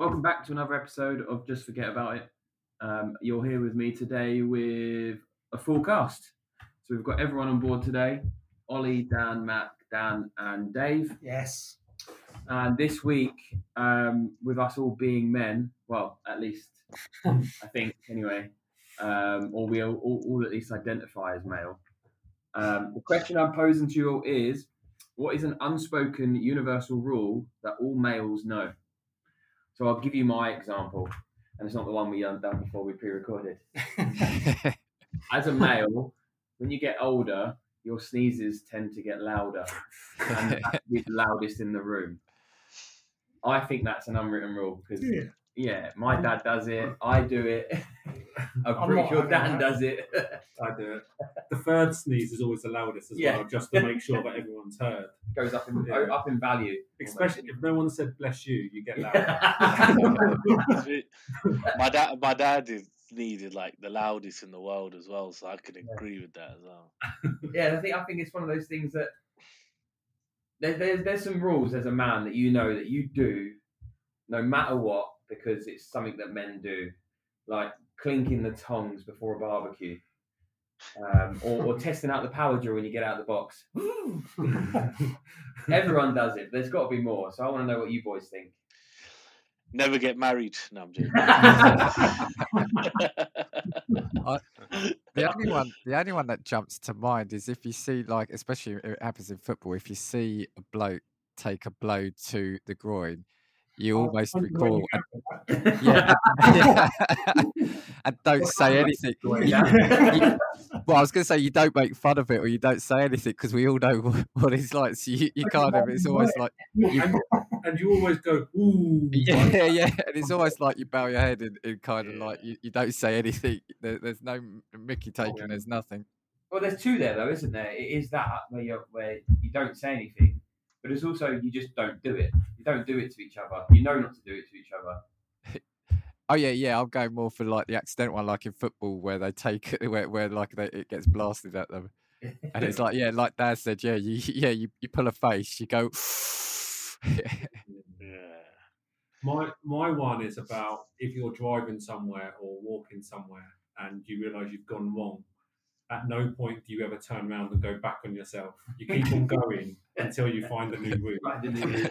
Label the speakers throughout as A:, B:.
A: welcome back to another episode of Just Forget About It. Um, you're here with me today with a full cast. So we've got everyone on board today Ollie, Dan, Matt, Dan, and Dave.
B: Yes.
A: And this week, um, with us all being men, well, at least I think anyway, um, or we all, all, all at least identify as male. Um, the question I'm posing to you all is what is an unspoken universal rule that all males know? So I'll give you my example, and it's not the one we done done before we pre-recorded. As a male, when you get older, your sneezes tend to get louder, and you have to be the loudest in the room. I think that's an unwritten rule because
B: Yeah.
A: Yeah, my dad does it, I do it. I'm
B: I'm
A: pretty sure Dan
B: that.
A: does it.
C: I do it. The third sneeze is always the loudest as
A: Yeah.
C: well, just to make sure that everyone's heard.
A: Goes up in
C: Yeah.
A: up in value.
C: Especially if no one said bless you, you get loud.
A: Yeah.
D: my dad, my dad is needed like the loudest in the world as well, so I can agree with that as well.
A: yeah, I think I think it's one of those things that there, there's there's some rules as a man that you know that you do no matter what because it's something that men do, like clinking the tongs before a barbecue, um, or, or testing out the power drill when you get out of the box. Everyone does it. There's got to be more. So I want to know what you boys think.
D: Never get married. No, I'm joking.
E: The only one, the only one that jumps to mind is if you see, like, especially it happens in football, if you see a bloke take a blow to the groin, you
B: Oh,
E: almost recall, and, yeah, and, don't say anything. You- well, I was going to say you don't make fun of it or you don't say anything because we all know what, it's like. So you, you kind of, it's always like, you,
C: and, and you always go, ooh.
E: yeah, yeah, and it's almost like you bow your head and, and kind of like you, you don't say anything. There, there's no Mickey oh, taking. There's nothing.
A: Well, there's two there though, isn't there? It is that where you where you don't say anything, but it's also you just don't do it. You don't do it to each other. You know not to do it to each other.
E: Oh yeah, yeah. I'm going more for like the accidental one, like in football, where they take it, where, where like they, it gets blasted at them, and it's like, yeah, like Dad said, yeah, you, yeah, you, you pull a face, you go,
D: yeah.
C: My my one is about if you're driving somewhere or walking somewhere and you realise you've gone wrong. At no point do you ever turn around and go back on yourself. You keep on going until you find a new route,
A: Right, didn't you?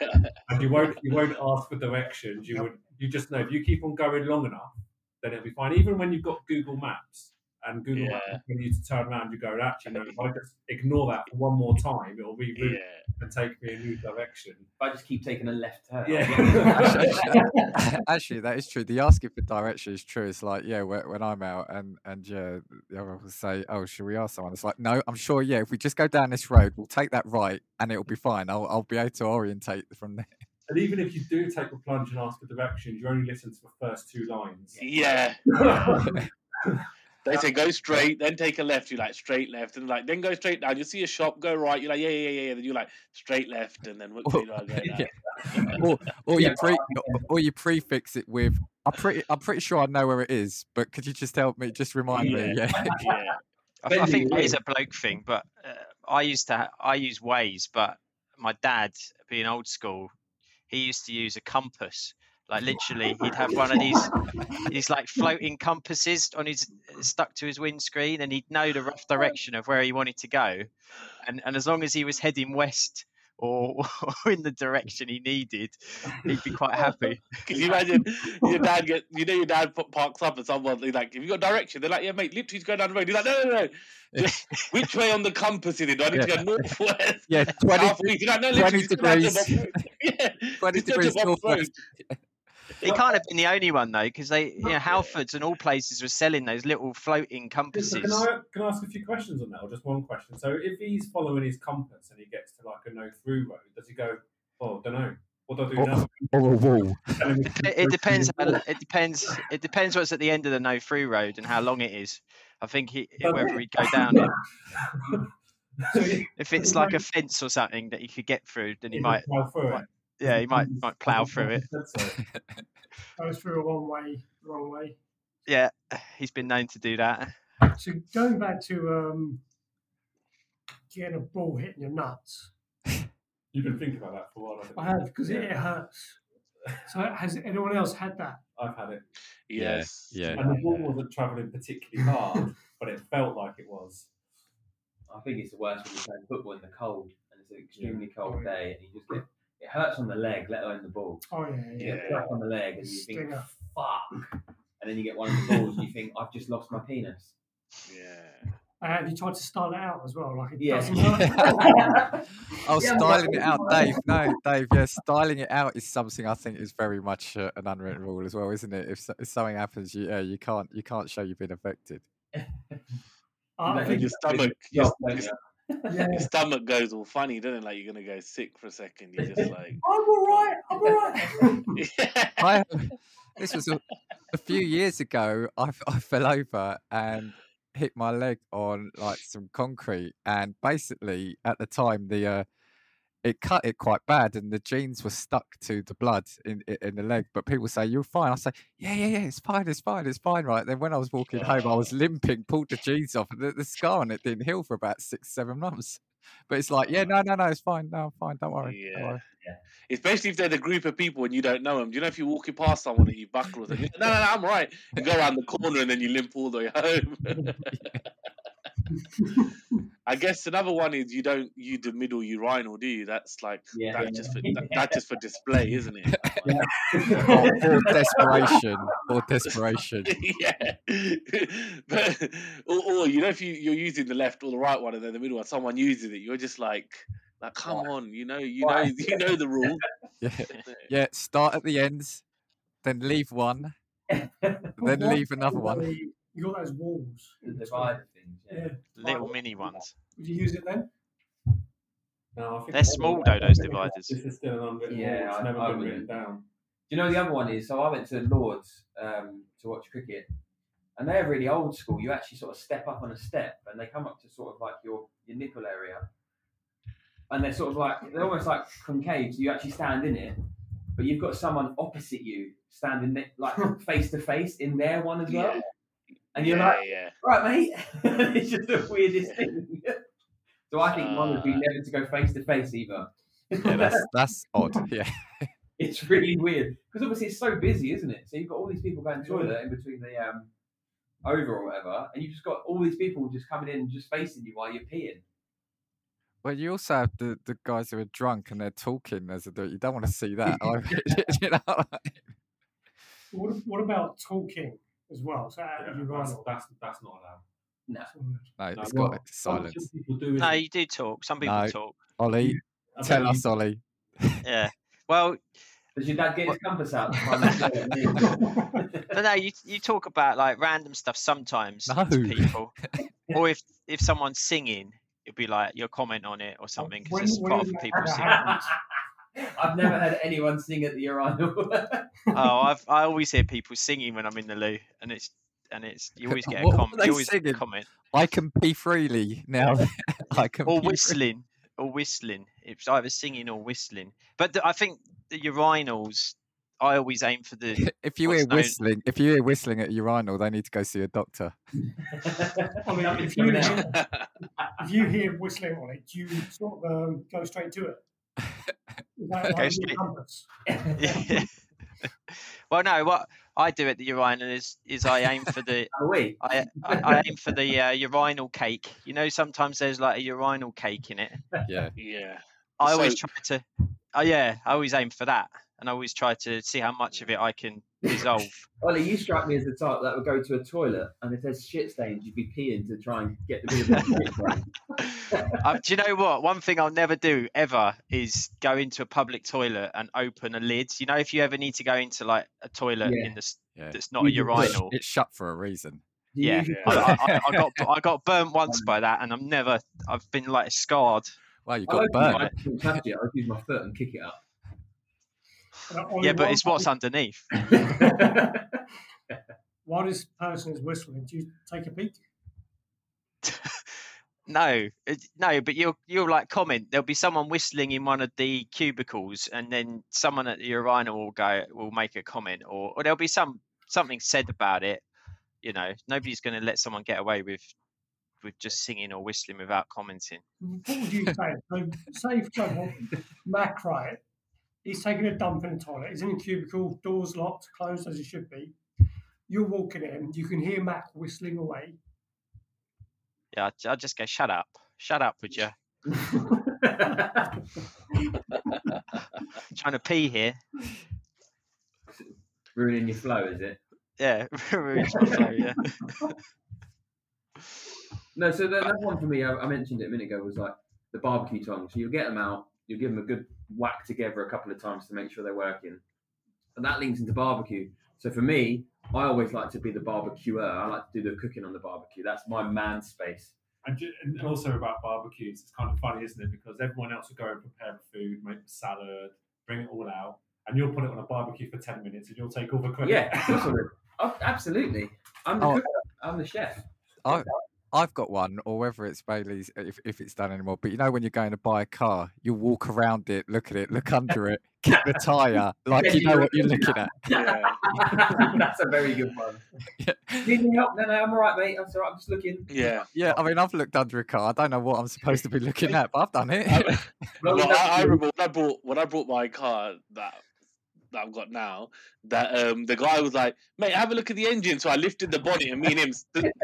C: and you won't you won't ask for directions. You would you just know if you keep on going long enough, then it'll be fine. Even when you've got Google Maps and Google
D: Yeah.
C: Maps, when you to turn around, you go, actually, no, if I just ignore that for one more time, it'll reroute
D: yeah.
C: and take me a new direction.
A: If I just keep taking a left turn.
C: Yeah.
E: actually, actually, that is true. The asking for direction is true. It's like, yeah, when, when I'm out and and yeah, the other will say, oh, should we ask someone? It's like, no, I'm sure. Yeah, if we just go down this road, we'll take that right, and it'll be fine. I'll I'll be able to orientate from there.
C: And even if you do take a plunge and ask for directions, you only listen to the first two lines.
D: Yeah. They say go straight, then take a left. You're like straight left, and like then go straight down. You see a shop, go right. You're like yeah, yeah, yeah, yeah. Then you're like straight left, and then what you know, go
E: yeah. or or
A: Yeah,
E: you pre or you prefix it with I'm pretty I'm pretty sure I know where it is, but could you just help me? Just remind me. Yeah.
D: yeah.
F: I, I think it is a bloke thing, but uh, I used to ha- I use Waze, but my dad, being old school, he used to use a compass. Like literally, he'd have one of these these like floating compasses on his stuck to his windscreen, and he'd know the rough direction of where he wanted to go, and and as long as he was heading west or, or in the direction he needed, he'd be quite happy.
D: Can you imagine your dad get you know your dad parks up and someone they like, have you got direction? They're like, Yeah, mate, literally just go down the road. He's like, No, no, no. Just which way on the compass is it? Do I need to go north, west,
E: Yeah, 20,
D: south, east? He's like, no,
E: 20
D: literally, just go down to
E: degrees.
D: Yeah,
E: 20
D: just go to
E: degrees
D: Bob's road.
E: northwest.
F: He can't have been the only one though, because they, you know, Halfords and all places were selling those little floating
C: So
F: compasses.
C: can I can I ask a few questions on that, or just one question? So if he's following his compass and he gets to like a no through road, does he go, "Oh, I don't know, what do I do
E: Oh,
C: now?"
E: Or a wall.
C: Tell
F: It, it depends. It depends. It depends what's at the end of the no through road and how long it is. I think he, whether he'd go down it. If it's like a fence or something that he could get through, then he
C: he
F: might.
C: through
F: might-
C: it.
F: Yeah, he might might plough through it.
C: So,
B: Goes through a one way, wrong way.
F: Yeah, he's been known to do that.
B: So going back to um, getting a ball hitting your nuts,
C: You've been thinking about that for a while. haven't
B: I have because it hurts. So has anyone else had that?
C: I've had it,
D: Yes.
E: yeah.
C: and the ball wasn't travelling particularly hard, but it felt like it was.
A: I think it's the worst when you're playing football in the cold and it's an extremely cold
B: Oh,
A: day and you just get it hurts on the leg, let alone the ball.
B: Oh yeah,
A: You
B: yeah.
A: get stuck on the leg and you think, fuck. And then you get one of the balls and you think, I've just lost my penis.
D: Yeah.
B: And you tried to style it out as well, like it
A: Yeah.
B: doesn't work.
E: Oh,
A: Yeah,
E: styling it out, Dave. No, Dave. Yeah, styling it out is something I think is very much uh, an unwritten rule as well, isn't it? If, so- if something happens, you yeah, you can't you can't show you've been affected.
B: I
A: Like,
B: think,
D: Your stomach,
A: Yeah,
D: your, your,
A: you?
B: Yeah.
D: your stomach goes all funny, doesn't it? Like you're gonna go sick for a second. You're just like,
B: I'm all right. I'm all right.
D: yeah.
E: I, this was a, a few years ago. I, I fell over and hit my leg on like some concrete, and basically at the time the uh, it cut it quite bad, and the jeans were stuck to the blood in in the leg. But people say you're fine. I say yeah, yeah, yeah, it's fine, it's fine, it's fine. Right then, when I was walking home, I was limping, pulled the jeans off, and the, the scar on it didn't heal for about six, seven months. But it's like, yeah, no, no, no, it's fine. No, I'm fine. Don't worry. Don't
D: Yeah.
E: worry.
D: Especially if they're the group of people and you don't know them. Do you know if you're walking past someone and you buckle with them? No, no, no, I'm right. You go around the corner and then you limp all the way home. I guess another one is you don't use the middle urinal, do you? That's like
A: Yeah.
D: that's just for that, that's just for display, isn't it?
E: For, for desperation, for desperation.
D: yeah. but, or, or you know if you, you're using the left or the right one and then the middle one, someone uses it, you're just like like come on, you know, you know you know the rule.
E: Yeah, yeah. Start at the ends, then leave one, then leave another one.
B: You got those walls.
A: The divider things, yeah.
B: Yeah.
F: Little mini ones.
B: Would you use it then?
C: No, I think
F: They're small dodos those dividers.
C: This is still an unwritten
A: Yeah,
C: rule. It's
A: I-
C: never
A: I
C: been written down.
A: Do you know the other one is? So I went to Lords um, to watch cricket, and they're really old school. You actually sort of step up on a step, and they come up to sort of like your your nipple area, and they're sort of like they're almost like concave. So you actually stand in it, but you've got someone opposite you standing ne- like face to face in their one as well,
D: Yeah.
A: And you're
D: yeah,
A: like,
D: yeah.
A: right, mate. it's just the weirdest thing. so I think one would be
D: Uh.
A: never to go face to face either.
E: Yeah, that's that's odd. Yeah,
A: it's really weird because obviously it's so busy, isn't it? So you've got all these people going to the toilet in between the um over or whatever, and you've just got all these people just coming in, and just facing you while you're peeing.
E: well, you also have the, the guys who are drunk and they're talking as they do it. You don't want to see that. you know, like-
B: What, what about talking as well? So uh,
C: Yeah,
B: a
C: that's, that's that's not allowed.
A: No,
E: no,
C: No,
E: it's
C: well,
E: got
C: some-
E: silence.
C: Some people do is
F: No, you do talk. Some people
E: No.
F: talk.
E: Ollie,
C: I
E: tell us,
C: you-
E: Ollie.
F: Yeah. Well,
A: does your dad get his compass out? to find that
F: no, no. You you talk about like random stuff sometimes
E: No.
F: to people, or if if someone's singing, it'll be like your comment on it or something
B: because
F: it's
B: part
F: of
B: has
F: often
B: that
F: people
B: ever
F: sing.
B: happened?
A: I've never heard anyone sing at the urinal.
F: Oh, I've I always hear people singing when I'm in the loo, and it's and it's you always get a comment.
E: they
F: You always
E: singing?
F: comment
E: I can pee freely now. I can
F: or
E: pee free-
F: whistling or whistling. It's either singing or whistling. But the, I think the urinals. I always aim for the
E: If you hear
F: known-
E: whistling, if you hear whistling at a urinal, they need to go see a doctor.
B: Ollie,
A: Nothing's
B: if, you hear, if you hear whistling on it, do you sort of um, go straight to it? Is that
F: Go straight-
B: compass?
F: well, no. What I do at the urinal is is I aim for the
A: Are we?
F: I, I, I aim for the uh, urinal cake. You know, sometimes there's like a urinal cake in it.
E: Yeah.
D: yeah.
F: I always try to. Oh yeah, I always aim for that, and I always try to see how much of it I can dissolve.
A: Ollie, you strike me as the type that would go to a toilet and if there's shit stains, you'd be peeing to try and get the bit of that shit stain.
F: um, do you know what? One thing I'll never do ever is go into a public toilet and open a lid. You know, if you ever need to go into like a toilet
A: Yeah.
F: in this
E: Yeah.
F: that's not a
A: You just push
F: urinal.
E: It's shut for a reason.
A: Do
F: Yeah. I, I, I, I got I got burnt once by that, and I'm never. I've been like scarred.
E: Well, you got
A: don't
E: burnt.
A: think I touch it. I would use my foot and kick it up.
B: Ollie,
F: Yeah, but it's what's underneath.
B: While this person is whistling, do you take a peek?
F: No, no, but you'll you'll like comment. There'll be someone whistling in one of the cubicles, and then someone at the urinal will go will make a comment, or or there'll be some something said about it. You know, nobody's going to let someone get away with with just singing or whistling without commenting.
B: What would you say? So, say, for example, Mac, right? He's taking a dump in the toilet. He's in a cubicle, doors locked, closed as it should be. You're walking in. You can hear Mac whistling away.
F: Yeah, I'd, I'd just go, shut up. Shut up, would you? Trying to pee here.
A: Ruining your flow, is it?
F: Yeah, ruins my flow, yeah.
A: No, so that, that's one for me. I, I mentioned it a minute ago. Was like the barbecue tongs. So you'll get them out. You'll give them a good whack together a couple of times to make sure they're working, and that links into barbecue. So for me, I always like to be the barbecuer. I like to do the cooking on the barbecue. That's my man space.
C: And, ju- and also about barbecues, it's kind of funny, isn't it? Because everyone else will go and prepare the food, make the salad, bring it all out, and you'll put it on a barbecue for 10 minutes and you'll take all the credit.
A: Yeah, of course I would. Oh, absolutely. I'm the
E: Oh.
A: cooker. I'm the chef. Oh.
E: I, I've got one, or whether it's Bailey's, if, if it's done anymore. But you know, when you're going to buy a car, you walk around it, look at it, look under it, kick the tire, like
A: Yeah,
E: you know what you're looking at.
C: Yeah.
A: That's a very good one.
E: Yeah.
A: Need any help? No, no, I'm all right, mate. That's all right. I'm just looking.
D: Yeah.
E: Yeah, I mean, I've looked under a car. I don't know what I'm supposed to be looking at, but I've done it.
A: Well,
D: Well, I, I remember when I bought when I brought my car that that I've got now. That um the guy was like, "Mate, have a look at the engine." So I lifted the bonnet and me and him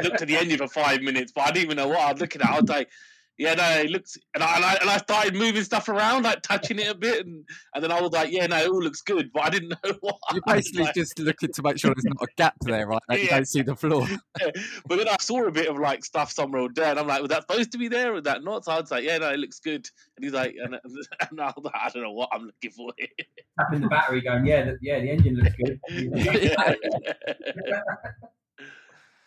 D: looked at the engine for five minutes, but I didn't even know what I was looking at. I was like, "Yeah, no, it looks," and I, and I and I started moving stuff around, like touching it a bit, and, and then I was like, "Yeah, no, it all looks good," but I didn't know what.
E: You're basically
D: like-
E: just looking to make sure there's not a gap there, right? That you don't see the floor.
D: but then I saw a bit of like stuff somewhere on there, and I'm like, was that supposed to be there or that not? So I was like, yeah, no, it looks good. And he's like, and, and I was like, I don't know what I'm looking for here.
A: tapping the battery, going, yeah, the, yeah, the engine looks good.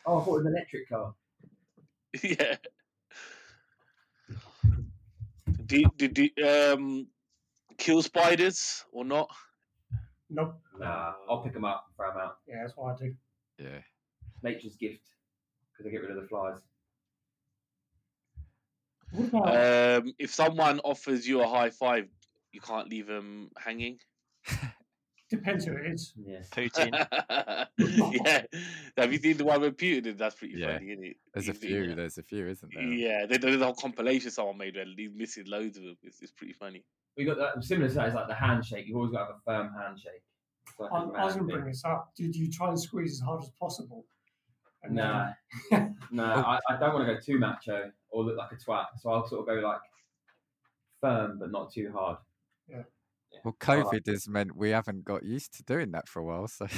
A: oh, I thought it was an electric car.
D: yeah. Do, do, do um kill spiders or not?
B: Nope.
A: Nah, I'll pick them up, and throw them out.
B: Yeah, that's what I do.
E: Yeah.
A: Nature's gift because they get rid of the flies.
B: What about
D: Um, if someone offers you a high five, you can't leave them hanging.
B: depends who it is.
A: Yeah.
F: Putin.
D: yeah. Have you seen the one with Putin? did? That's pretty
E: Yeah.
D: funny, isn't it?
E: There's a few.
D: yeah.
E: There's a few, isn't there?
D: Yeah, there- there's a whole compilation someone made where he's missing loads of them. It's, it's pretty funny.
A: We got that similar to that is like the handshake. You've always got to have a firm handshake. It's like a
B: I, I was
A: man
B: going to bring this up. Did you try and squeeze as hard as possible? And then-
A: Nah, no, I, I don't want to go too macho or look like a twat. So I'll sort of go like firm but not too hard.
E: Well,
A: I like
E: COVID has meant we haven't got used to doing that for a while. So,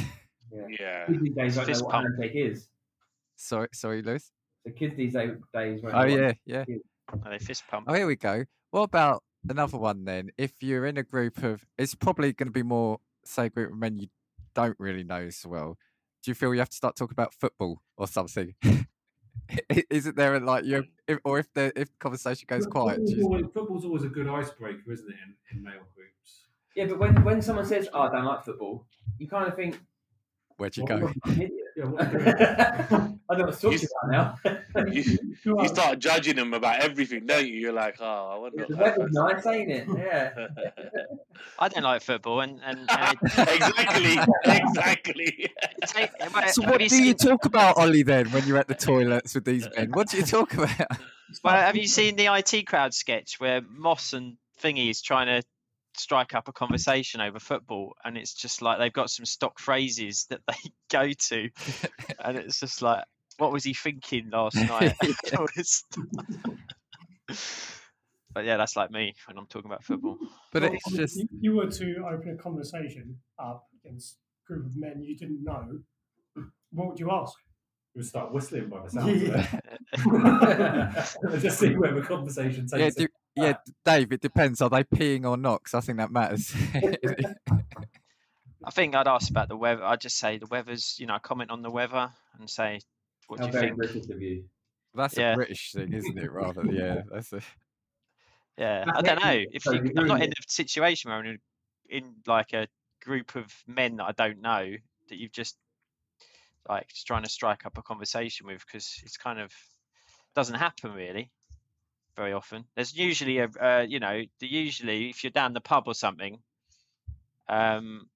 A: Yeah.
D: Yeah.
A: Kids these days don't know what
F: pump.
A: handshake is.
E: sorry, sorry, Lewis.
A: The kids these days, days won't
E: Oh yeah, yeah.
F: Are oh, they fist pump?
E: Oh, here we go. What about another one then? If you're in a group of, it's probably going to be more, say, a group of men you don't really know as well. Do you feel you have to start talking about football or something? Isn't there a, like you, um. or if the if the conversation goes
C: Foot-
E: quiet?
C: Football's always, football's always a good icebreaker, isn't it, in, in male groups?
A: Yeah, but when, when someone says, "Oh, I don't like football," you kind of think,
E: Where'd you
C: Well,
E: go?
A: "I'm an idiot."
C: Yeah, what are you doing?
A: I don't know what to talk
D: You-
A: about now.
D: You, you start judging them about everything, don't you? You're like, oh, I wonder.
A: the
D: what that
A: weather's nice, ain't it? Yeah.
F: I don't like football, and and, and
D: exactly, exactly.
F: it take, well,
E: So what do you talk about, Ollie? Then when you're at the toilets with these men, what do you talk about?
F: Well, have you seen the IT crowd sketch where Moss and Thingy is trying to strike up a conversation over football, and it's just like they've got some stock phrases that they go to, and it's just like, what was he thinking last night? But yeah, that's like me when I'm talking about football.
E: But
B: Well,
E: it's
B: I mean,
E: just
B: If you were to open a conversation up against a group of men you didn't know, what would you ask?
C: We'll start whistling by the sound
B: Yeah.
C: of it. Just see where the conversation takes
E: yeah,
C: us.
E: do, yeah, uh, Dave. It depends. Are they peeing or not? Because I think that matters.
F: I think I'd ask about the weather. I'd just say the weather's, you know, comment on the weather and say, what
A: How
F: do you
A: very
F: think?
A: British of you.
E: That's
F: Yeah.
E: a British thing, isn't it? Rather, yeah. That's a.
F: Yeah, I don't know. If you,
A: you
F: I'm not in a situation where I'm in, in like a group of men that I don't know that you've just like just trying to strike up a conversation with because it's kind of doesn't happen really very often. There's usually a uh, you know the usually if you're down the pub or something, um,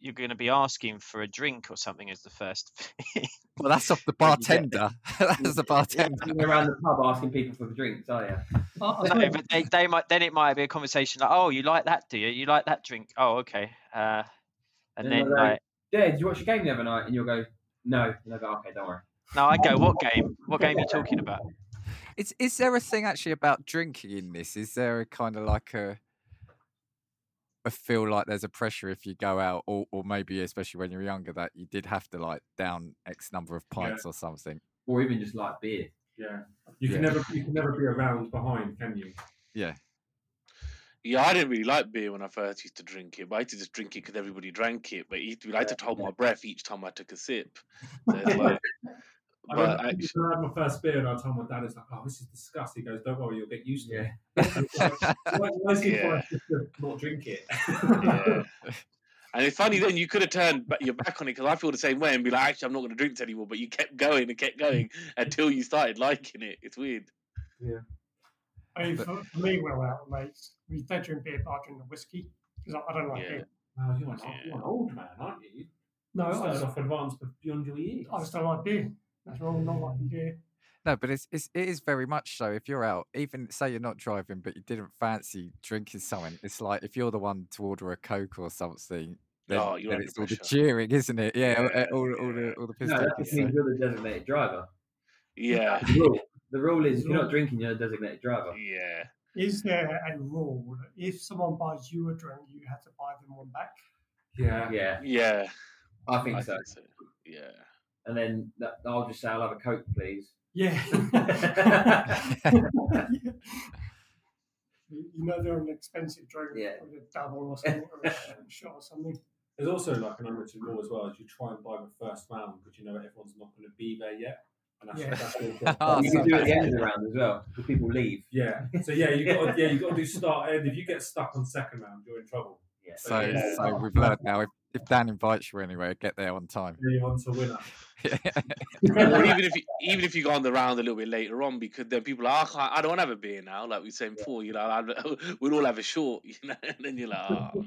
F: you're going to be asking for a drink or something as the first thing.
E: Well, that's off the
A: When you get
E: bartender. that's the
A: You're
E: bartender.
A: around the pub asking people for drinks, are you?
B: I, I
F: No, but they, they might then it might be a conversation like, oh, you like that, do you? You like that drink? Oh, okay. Uh, and
A: Then
F: then
A: they'll
F: like,
A: Dad, did you watch the game the other night? And you'll go, no. And they'll go, okay, don't worry.
F: no, I go, what game? What game are you talking about?
E: Is is there a thing actually about drinking in this? Is there a kind of like a a feel like there's a pressure if you go out, or or maybe especially when you're younger that you did have to like down X number of
C: Yeah.
E: pints or something?
A: Or even just like beer.
C: Yeah, you can
E: Yeah.
C: never you can never be around behind, can you?
E: Yeah.
D: Yeah, I didn't really like beer when I first used to drink it, but I used to just drink it because everybody drank it. But it- I had to hold my breath each time I took a sip. So like,
C: I
D: but
C: remember
D: actually,
C: I had my first beer and I told my dad, it's like, oh, this is disgusting. He goes, don't worry, you'll get used to it.
A: Yeah.
C: It's why- why is it
D: Yeah.
C: worse just to not drink it?
D: yeah. And it's funny then you could have turned your back on it because I feel the same way and be like, actually, I'm not going to drink this anymore. But you kept going and kept going until you started liking it. It's weird.
B: I mean, for, for me, well, we're out with mates, we don't drink beer, but I drink the whiskey because I, I don't like
D: Yeah.
B: beer.
C: Uh, oh, you're, an,
D: Yeah.
C: you're an old man, aren't you?
B: No, I
C: started
B: just,
C: off advanced beyond your years.
B: I just don't like beer. That's wrong, not liking beer.
E: No, but it's, it's it is very much so. If you're out, even say you're not driving, but you didn't fancy drinking something, it's like if you're the one to order a coke or something, then,
D: Oh, you're
E: then it's all the cheering, isn't it? Yeah, all-
D: Yeah,
E: all, all,
D: yeah.
E: the all the piss
A: No, that just means you're the designated driver.
D: Yeah.
A: The rule, the rule is if you're not drinking, you're a designated driver.
D: Yeah.
B: Is there a rule that if someone buys you a drink, you have to buy them one back?
C: yeah.
A: Yeah,
D: Yeah.
A: I think
D: I
A: so.
D: think so. Yeah.
A: And then that, I'll just say, I'll have a Coke, please.
B: Yeah. you you know they're an expensive drink,
A: Yeah.
B: or a double or something, or a shot or something.
C: There's also like an unwritten rule as well, as you try and buy the first round because you know everyone's not going to be there yet. And that's,
B: Yeah.
C: that's your.
E: Oh,
A: you can do it at the end of the round as well, because people leave.
C: Yeah. So yeah, you got to, yeah you got to do start end. If you get stuck on second round, you're in trouble.
A: Yeah.
E: So,
D: Yeah.
E: so we've learned now. If, if Dan invites you anywhere, get there on time.
C: Then you're on to winner.
D: or even if you, even if you go on the round a little bit later on, because then people are, like, "Oh, I, I don't have a beer now. Like we were saying before, you know, I'd, we'd all have a short, you know. And then you're like, oh.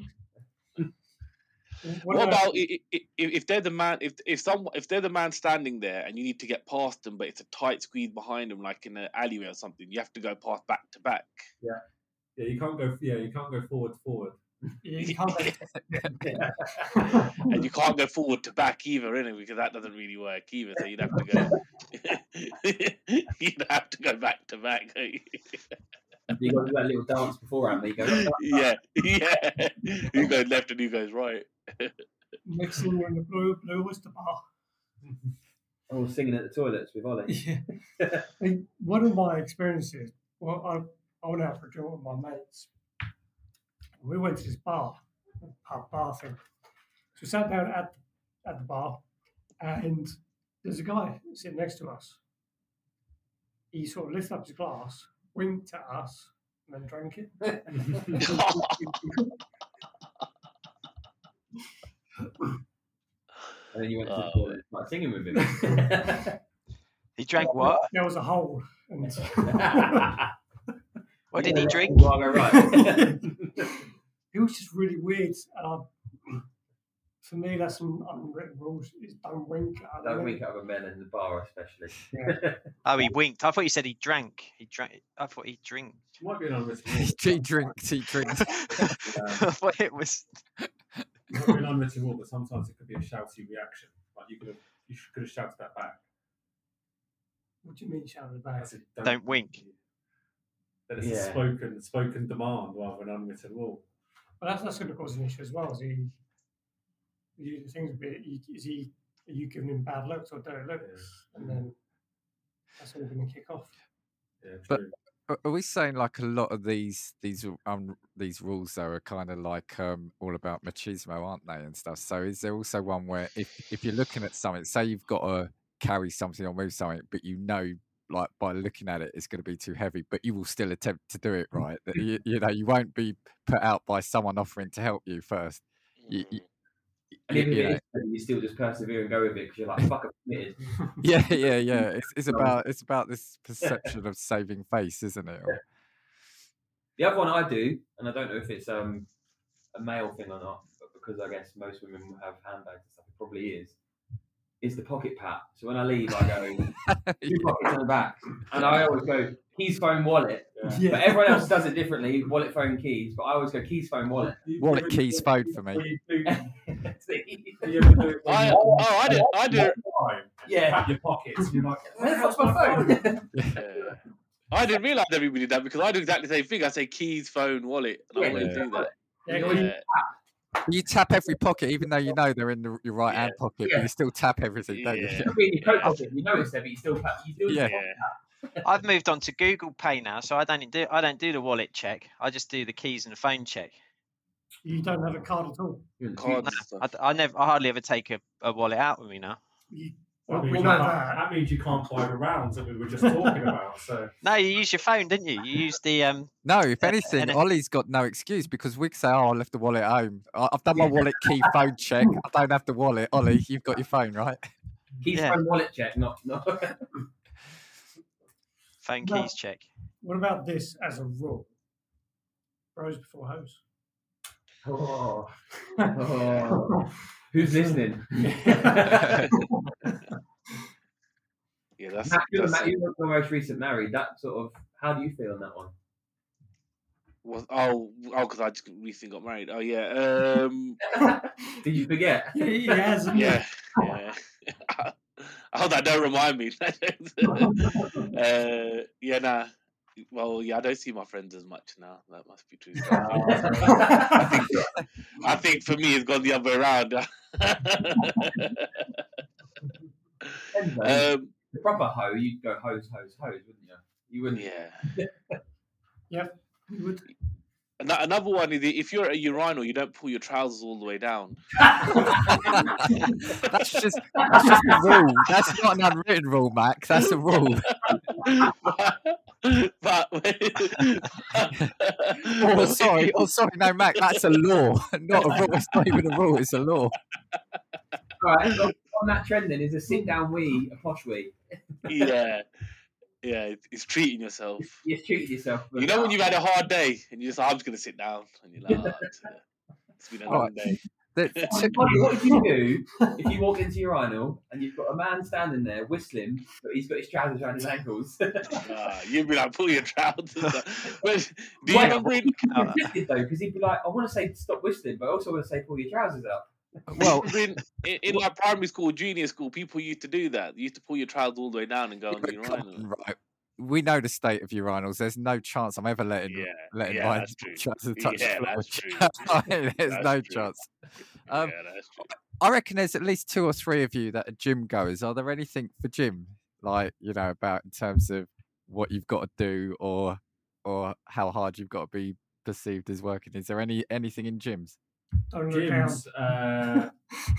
B: What,
D: what
B: about,
D: about i- i- i- if they're the man? If if some if they're the man standing there and you need to get past them, but it's a tight squeeze behind them, like in an alleyway or something, you have to go past back to back.
C: Yeah, yeah, you can't go. Yeah, you can't go forward forward.
B: You can't
D: and you can't go forward to back either, innit? Because that doesn't really work either. So you'd have to go. you'd have to go back to back.
A: You got to do that little dance beforehand. You go,
D: yeah, yeah. You go left and you goes right.
B: Next thing you're in the blue, blue oyster bar.
A: I was singing at the toilets with Ollie.
B: Yeah. I mean, one of my experiences, well, I, I went out for a drink with my mates. We went to this bar, pub bar thing. So we sat down at, at the bar, and there's a guy sitting next to us. He sort of lifted up his glass, winked at us, and then drank it.
A: And then you went to the
D: Oh.
A: toilet and singing with him.
F: He drank what?
B: There was a hole. And
F: What did he drink?
A: Well, right.
B: It was just really weird. And I, for me, that's an unwritten rules. Is don't wink. at
A: Don't wink at other men in the bar, especially.
F: Oh, he winked. I thought you said he drank. He drank. I thought he drank.
C: Might be an unwritten rule.
E: he drinks, he drinks.
F: I thought it was.
C: Might be an unwritten rule, but sometimes it could be a shouty reaction. Like you could have, you could have shouted that back.
B: What do you mean shouted
C: I
B: about?
C: said,
F: Don't wink.
C: That it's a spoken spoken demand rather than unwritten rule.
B: But that's that's going to cause an issue as well. Is he? The things a bit. Is he? Are you giving him bad looks or dirty looks? And then that's only going to kick off.
C: Yeah,
E: But- Are are we saying like a lot of these these um these rules though are kind of like um all about machismo, aren't they, and stuff? So is there also one where if if you're looking at something, say you've got to carry something or move something, but you know like by looking at it it's going to be too heavy, but you will still attempt to do it mm. right. That mm. you, you know you won't be put out by someone offering to help you first. You, you,
A: mm.
E: And
A: even
E: you
A: if is, you still just persevere and go with it because you're like, fuck, committed.
E: yeah, yeah, yeah. It's it's about it's about this perception of saving face, isn't it? Or-
A: The other one I do, and I don't know if it's um a male thing or not, but because I guess most women have handbags and stuff, it probably is. Is the pocket pat. So when I leave, I go two pockets on the back, and I always go keys, phone, wallet,
C: Yeah.
A: But everyone else does it differently. Wallet, phone, keys. But I always go keys, phone, wallet.
E: Wallet,
C: you-
E: keys, phone for me.
C: When you do-
A: See?
C: you ever do it when
D: I,
C: oh,
D: oh, I did. I did.
C: Time,
A: Yeah.
C: Your pockets. You're like,
A: Where the fuck's my phone?
D: Yeah. I didn't realize everybody did that because I do exactly the same thing. I say keys, phone, wallet. And I
A: Yeah,
D: always
E: yeah.
D: do that.
B: Yeah, well, you-
E: tap every pocket, even though you know they're in the, your right hand pocket.
A: Yeah.
E: But you still tap everything, don't you?
D: Yeah.
A: It'll be in your coat pocket. You notice that, but you still, you still
E: Yeah.
D: Yeah.
F: I've moved on to Google Pay now, so I don't do I don't do the wallet check. I just do the keys and the phone check.
B: you don't have a card at all.
D: Cards and
F: I,
D: stuff.
F: I never I hardly ever take a, a wallet out with me now.
B: You,
C: that
B: well,
C: means, you can't,
B: that.
C: that means you can't buy the rounds that we were just talking about. So
F: No, you use your phone, didn't you? You use the um
E: No, if anything, Ollie's got no excuse because we say, "Oh, I left the wallet at home. I- I've done my wallet key phone check. I don't have the wallet." Ollie, you've got your phone, right?
A: Keys,
F: Yeah.
A: phone, wallet check. Not, not.
F: phone
B: No.
F: keys check.
B: What about this as a rule? Rose before hose.
A: Oh. Oh. Who's listening?
D: Yeah, that's,
A: Matt,
D: that's
A: Matt, you're the most recent married. That sort of. How do you feel on that one?
D: was, oh, oh, because I just recently got married. Oh yeah, um,
A: Did you forget?
B: yeah, he has. hasn't
D: yeah, yeah. oh, that don't remind me. uh, yeah, nah. Well, yeah, I don't see my friends as much now. That must be true. I think, I think for me, it's gone the other way around. Um,
A: the proper hoe, you'd go hose, hose, hose, wouldn't you? You wouldn't.
D: yeah.
B: yeah, You would.
D: Another one is if you're at a urinal, you don't pull your trousers all the way down.
E: That's just that's just a rule. That's not an unwritten rule, Mac. That's a rule.
D: but
E: Oh, sorry. Oh, sorry. No, Mac. That's a law, not a rule. It's not even a rule. It's a law.
A: All right. On, on that trend, then is a sit down wee a posh wee?
D: yeah, yeah, it's treating yourself.
A: You've treated yourself.
D: You know when you've had a hard day and you're just like, I'm just gonna sit down, and you're like, oh, it's been a long
E: Alright.
D: day.
A: What, what would you do if you walk into your urinal and you've got a man standing there whistling, but he's got his trousers around his ankles?
D: Uh, you'd be like, pull your trousers. up. But do you
A: Wait,
D: remember? In,
A: conflicted though, because he'd be like, I want to say stop whistling, but I also want to say pull your trousers up.
E: Well,
D: in, in, in like primary school, junior school, people used to do that. You used to pull your trousers all the way down and go on the urinal.
E: right. We know the state of urinals. There's no chance I'm ever letting
D: Yeah,
E: letting
D: yeah,
E: my
D: that's true.
E: trousers touch
D: Yeah,
E: the floor. There's
D: That's
E: no
D: true.
E: chance. Um,
D: yeah, that's true.
E: I reckon there's at least two or three of you that are gym goers. Are there anything for gym, like you know, about in terms of what you've got to do or or how hard you've got to be perceived as working? Is there any anything in gyms?
B: Don't look down.
C: gyms, uh,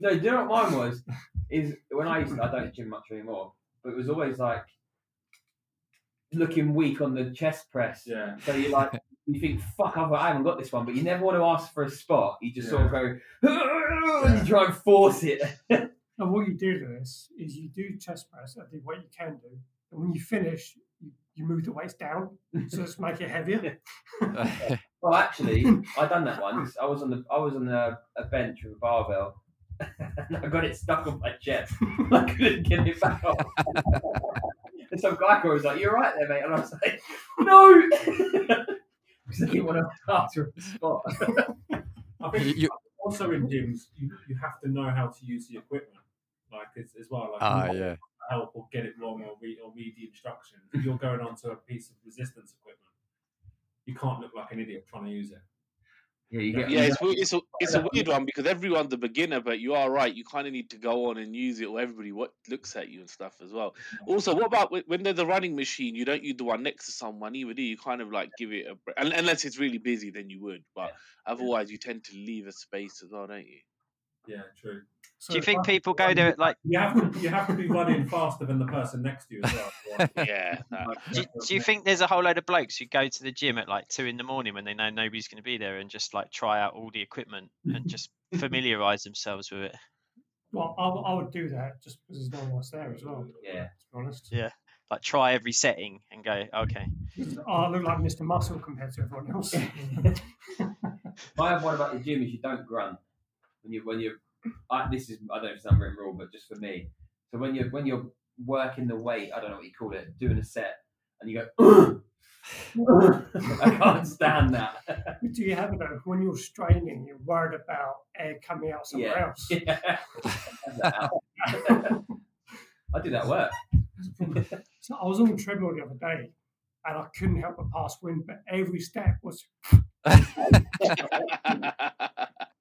A: No, do you know what mine was? Is when I used to, I don't gym much anymore, but it was always like looking weak on the chest press.
C: yeah,
A: So you like you think, fuck, I've, I haven't got this one, but you never want to ask for a spot. You just sort of go, and you try and force it.
B: And what you do to this is you do chest press, I think what you can do, and when you finish, you, you move the weights down, so just make it heavier.
A: Well, actually, I done that once. I was on the I was on a, a bench with a barbell, and I got it stuck on my chest. I couldn't get it back off. and some guy was like, "You're right there, mate," and I was like, "No," because I didn't want to ask for a spot.
C: I think
E: You- you-
C: also in gyms, you, you have to know how to use the equipment, like as, as well. Like
E: Ah, yeah.
C: help or get it wrong or read or read the instructions. If you're going onto a piece of resistance equipment, you can't look like an idiot trying to use it.
A: Yeah, you get
D: Yeah, it's it's a it's a weird one because everyone's a beginner, but you are right. You kind of need to go on and use it, or everybody what looks at you and stuff as well. Also, what about wh- when there's a running machine? You don't use the one next to someone either. Do you? you kind of like give it a break, unless it's really busy, then you would. But otherwise, you tend to leave a space as well, don't you?
C: Yeah, true.
B: So
F: Do you think people go there at like
C: You have to you have to be running faster than the person next to you as well.
D: Yeah, that-
F: do, do you think there's a whole load of blokes who go to the gym at like two in the morning when they know nobody's going to be there and just like try out all the equipment and just familiarize themselves with it?
B: Well, I, I would do that just because there's no one else there as well.
A: Yeah.
B: To be honest.
F: Yeah. Like try every setting and go, okay.
B: Oh, I look like Mr. Muscle compared to everyone else.
A: My other one about the gym is you don't grunt when you when you. I, this is I don't know if it's an unwritten rule, but just for me. So when you're when you're working the weight, I don't know what you call it, doing a set, and you go. I can't stand that.
B: But do you have it though? When you're straining, you're worried about air coming out somewhere
A: Yeah.
B: else.
A: Yeah. I did that at work.
B: So I was on the treadmill the other day, and I couldn't help but pass wind, but every step was.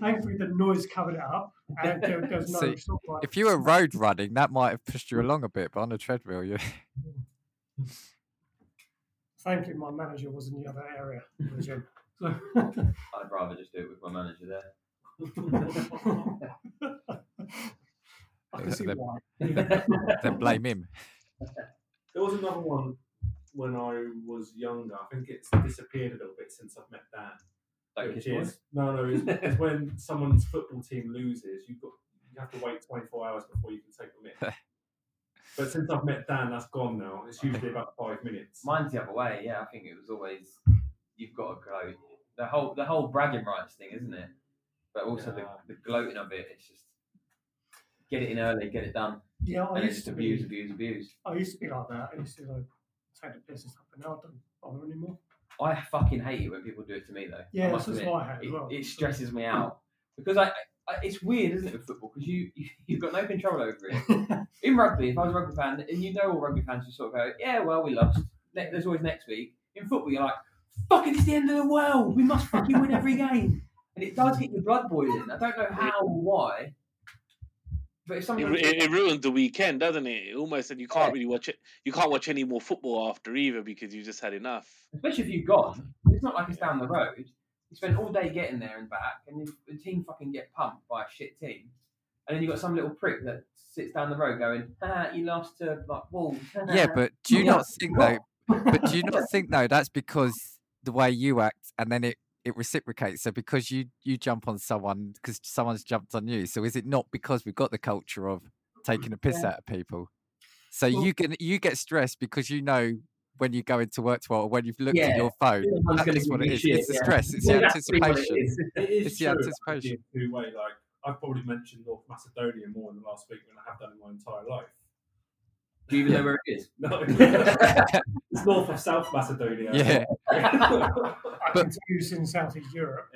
B: Thankfully, the noise covered it up, and there, there was no
E: See,
B: sort
E: If you were road running, that might have pushed you along a bit, but on a treadmill, you.
B: Thankfully, my manager was in the other area of the gym. So,
A: I'd rather just do it with my manager there.
B: I can see
E: Then-
B: why.
E: then blame him.
C: There was another one when I was younger. I think it's disappeared a little bit since I've met Dan.
A: Like Boys?
C: is no, no. It's, it's when someone's football team loses, you've got you have to wait 24 hours before you can take them in. but since I've met Dan, that's gone now. It's usually about five minutes.
A: Mine's the other way. Yeah, I think it was always you've got to go. The whole the whole bragging rights thing, isn't it? But also
C: Yeah.
A: the, the gloating of it. It's just get it in early, get it done,
B: Yeah, I
A: and
B: used
A: just
B: to be.
A: abuse, abuse, abuse.
B: I used to be like that. I used to like take the piss and stuff, but now I don't bother anymore.
A: I fucking hate it when people do it to me though.
B: Yeah, that's
A: admit.
B: what I hate
A: it,
B: well.
A: it stresses me out because I, I it's weird, isn't it, with football? Because you, you you've got no control over it. In rugby, if I was a rugby fan, and you know all rugby fans just sort of go, yeah, well, we lost. There's always next week. In football, you're like, fucking, it's the end of the world. We must fucking win every game. And it does get your blood boiling. I don't know how or why. But if
D: It,
A: someone
D: ru- it, it ruined the weekend, doesn't it? It Almost, and you can't
A: Yeah.
D: really watch it. You can't watch any more football after either because you just had enough.
A: especially if you've gone, it's not like it's down the road. You spend all day getting there and back, and if the team fucking get pumped by a shit team, and then you've got some little prick that sits down the road going, ah, you lost to like Wolves.
E: Yeah, but do you
A: Yeah,
E: not think though? But do you not think though that's because the way you act, and then it it reciprocates. So because you you jump on someone because someone's jumped on you. So is it not because we've got the culture of taking a piss
B: Yeah.
E: out of people? So
B: Well-
E: you can you get stressed because you know when you go into work tomorrow, or when you've looked
A: Yeah,
E: at your phone. That's what it is.
A: shit,
E: It's the
A: yeah.
E: stress. It's
A: Yeah,
E: the
A: what it
E: anticipation.
A: is.
C: It is
E: It's the anticipation.
C: two way. Like I've probably mentioned North Macedonia more in the last week than I have done in my entire life.
A: Do you even know where it is?
C: No, it's north of South Macedonia.
E: Yeah.
B: I
E: But-
B: can tell you it's in Southeast Europe.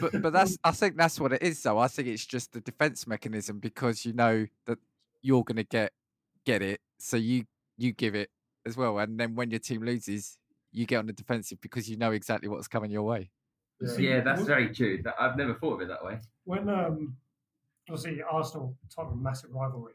E: but but that's I think that's what it is though. I think it's just the defense mechanism because you know that you're gonna get get it, so you you give it as well, and then when your team loses, you get on the defensive because you know exactly what's coming your way.
C: Yeah.
A: Yeah, that's very true. I've never thought of it that way.
B: When um, obviously Arsenal Tottenham massive rivalry.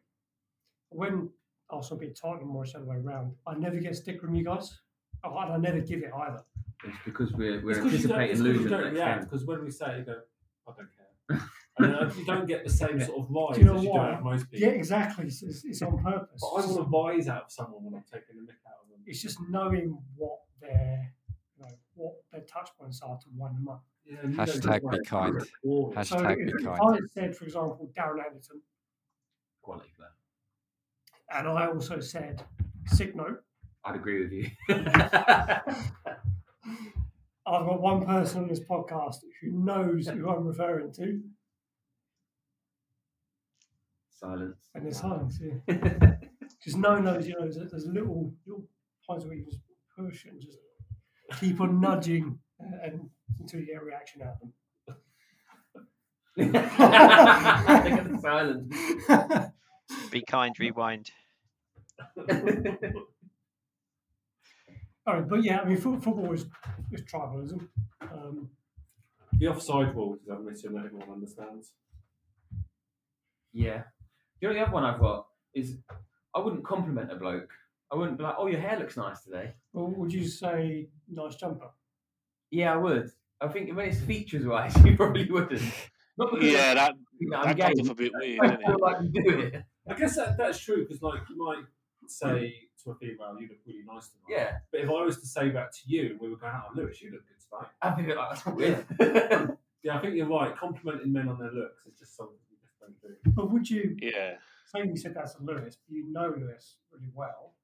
B: When Arsenal beat Tottenham or it's the other way around, I never get a stick from you guys. Oh, and I never give it either.
A: It's because we're, we're
C: It's 'cause
A: anticipating losing
C: You
A: the
C: don't
A: next
C: react
A: game.
C: because when we say it, you go, I don't care. and uh, you don't get the same sort of rise
B: Do you know
C: as you do
B: why?
C: out of most
B: Yeah, exactly. It's, it's, it's on purpose.
C: But I want a rise out of someone when I'm taking the mick out of them.
B: It's just knowing what their, you know, what their touch points are to wind them up.
C: Yeah, and you
E: Hashtag be kind.
C: direct.
E: Hashtag
B: so
E: be
B: if, if. I said, for example, Darren Anderton,
A: Quality player.
B: And I also said Signo,
A: I'd agree with you.
B: I've got one person on this podcast who knows who I'm referring to,
A: Silence.
B: and there's silence here. Because no one knows, you know, there's, there's little little points where you just push and just keep on nudging uh, and until you get a reaction out of
A: Look at the silence.
B: them.
F: Be kind, rewind.
B: All right, but yeah, I mean, fo- football is, is tribalism. Um,
C: The offside rules is a mission that everyone understands.
A: Yeah. You know the other one I've got is I wouldn't compliment a bloke. I wouldn't be like, "Oh, your hair looks nice today."
B: or would you say nice jumper?
A: Yeah, I would. I think when it's features wise, you probably wouldn't.
D: Yeah, that
A: I think I'm
D: that
A: gay.
D: comes off a bit weird,
A: I
D: doesn't
A: feel like you do it.
C: I guess that, that's true because, like, you might say to a female, "You look really nice tonight."
A: Yeah,
C: But if I was to say that to you, we were going, "Oh, Lewis, you look good tonight."
A: I think like that's weird.
C: Yeah, I think you're right. Complimenting men on their looks is just something we just don't do.
B: But would you
D: Yeah.
B: say you said that to Lewis, but you know Lewis really well?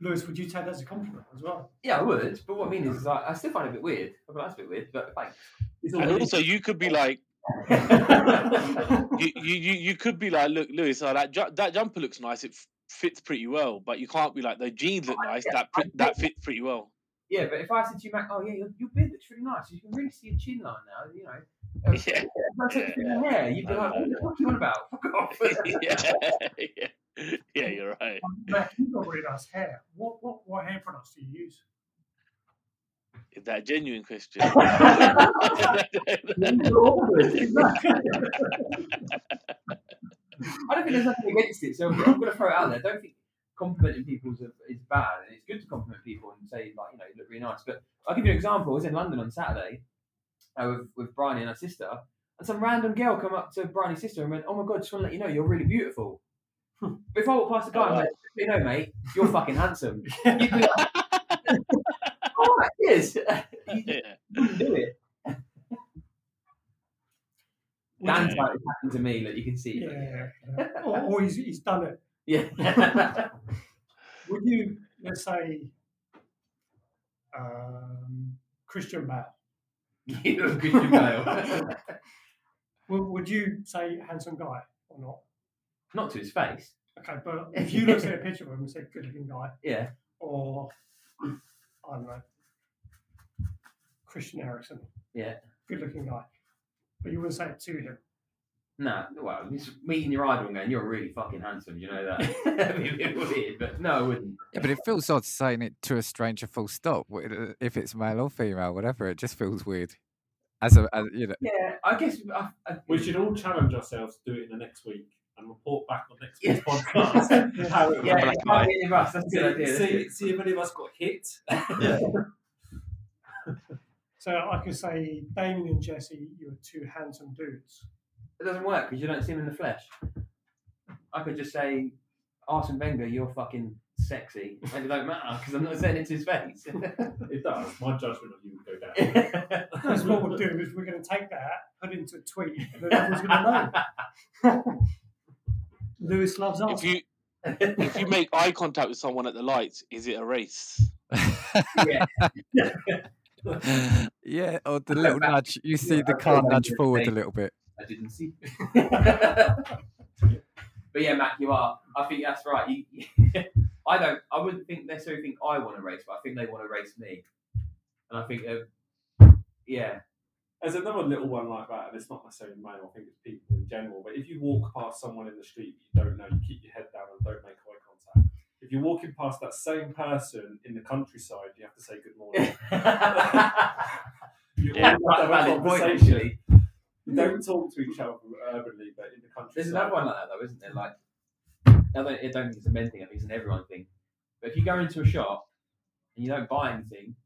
B: Lewis, would you take that as a compliment as well?
A: yeah, I would. But what I mean is, is like, I still find it a bit weird. I mean, that's a bit weird, but thanks.
C: It's
D: And
C: already-
D: also, you could be like, you, you, you you could be like, look, Lewis, uh, that ju- that jumper looks nice. It f- fits pretty well, but you can't be like the jeans look nice. That pri- that fits pretty well.
A: Yeah, but if I said to you, Mac, oh yeah, your, your beard looks really nice. You can really see your chin line now. You know. Uh,
D: Yeah.
A: if I said you, your hair, you'd be like, what the fuck you on about? Fuck off.
D: yeah, yeah, yeah, you're right.
B: Matt, you've got really nice hair. What what what hair products do you use?
D: Is that a genuine question?
A: I don't think there's nothing against it, so I'm going to throw it out there. I don't think complimenting people is, is bad, and it's good to compliment people and say, like, you know, you look really nice. But I'll give you an example. I was in London on Saturday uh, with, with Bryony and her sister, and some random girl come up to Bryony's sister and went, Oh my god, just want to let you know you're really beautiful. but if I walk past a guy and went, You know, mate, you're fucking handsome. You'd be like, Oh, it is. you
D: yeah.
A: wouldn't do it.
B: Would
A: Dan's like, it's happened to me, like, you can see.
B: yeah, yeah. Or, or he's, he's done it.
A: Yeah.
B: Would you, let's say, um, Christian Bale,
A: You're Christian Bale.
B: would, would you say handsome guy or not?
A: Not to his face.
B: Okay, but if you looked at a picture of him and said good looking guy,
A: Yeah.
B: or I don't know, Christian Eriksen,
A: Yeah.
B: good looking guy, but you wouldn't say it to him.
A: No, well, it's meeting your idol and going, you're really fucking handsome, you know that? That'd be a bit weird, but no, I wouldn't.
E: Yeah, but it feels odd saying it to a stranger full stop. uh, If it's male or female, whatever, it just feels weird. As a, as, you know,
A: Yeah, I guess. I, I,
C: We should all challenge ourselves to do it in the next week and report back on next
A: Yeah.
C: week's podcast. how it
A: yeah,
C: went.
F: Black
A: it
F: and
A: might
F: white.
A: be in Russ, that's a
C: see,
A: good idea.
C: see, see if any of us got hit.
B: So I could say Damien and Jesse, you are two handsome dudes.
A: It doesn't work because you don't see him in the flesh. I could just say, Arsene Wenger, you're fucking sexy, and it don't matter because I'm not saying it to his face.
C: It does. My judgment of you would go down.
B: That's what we'll do is we're going to take that, put it into a tweet, and then everyone's going to know. Lewis loves us.
D: If you if you make eye contact with someone at the lights, is it a race?
A: yeah.
E: yeah, or the little nudge. You see
A: yeah,
E: the car nudge
A: like
E: forward a little bit.
A: I didn't see. but yeah, Matt, you are. I think that's right. You, I don't. I wouldn't think necessarily think I want to race, but I think they want to race me. And I think, uh, yeah,
C: There's another little one like that, and it's not necessarily male, I think it's people in general. But if you walk past someone in the street you don't know, you keep your head down and don't make eye contact. If you're walking past that same person in the countryside, you have to say good morning. You
F: Yeah.
C: have to have a
A: point
C: conversation.
A: actually.
C: You don't talk to each other urbanly, but in the countryside.
A: There's another one like that though, isn't there? Like, I don't, I don't think it's a men thing. I think it's an everyone thing. But if you go into a shop and you don't buy anything,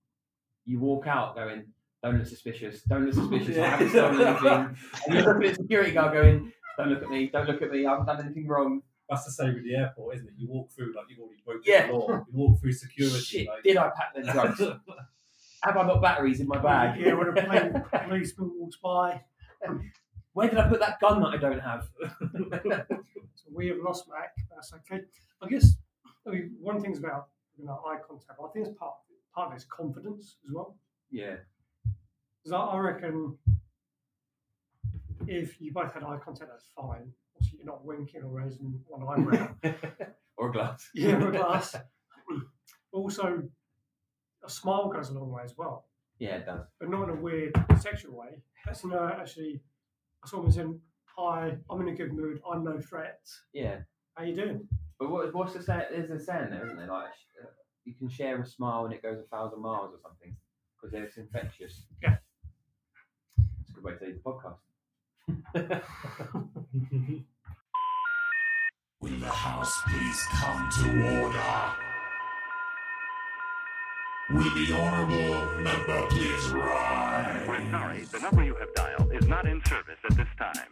A: you walk out going, "Don't look suspicious. Don't look suspicious. I haven't stolen anything." And you look at the security guard going, "Don't look at me. Don't look at me. I haven't done anything wrong."
C: That's the same with the airport, isn't it? You walk through like you've already broken
A: Yeah.
C: the law. You walk through security.
A: Shit,
C: like,
A: did I pack the drugs? Have I got batteries in my bag?
B: Yeah, when a plane, policeman walks by.
A: Where did I put that gun that I don't have?
B: So we have lost Mac. That's okay. I guess I mean, one thing's about you know, eye contact. I think it's part part of it's confidence as well.
A: yeah.
B: Because I, I reckon if you both had eye contact, that's fine. You're not winking or raising one eyebrow.
A: or a glass.
B: yeah, with glass. also, a smile goes a long way as well,
A: Yeah, it does.
B: but not in a weird sexual way. That's you know actually, someone saying, "Hi, I'm in a good mood. I'm no threat.
A: Yeah.
B: How you doing?"
A: But what, what's the say? There's a saying there, isn't there? Like uh, you can share a smile and it goes a thousand miles or something because it's infectious.
B: Yeah.
A: It's a good way to leave the podcast.
G: Will the house please come to order? Will the honorable member please rise?
H: We're sorry, the number you have dialed is not in service at this time.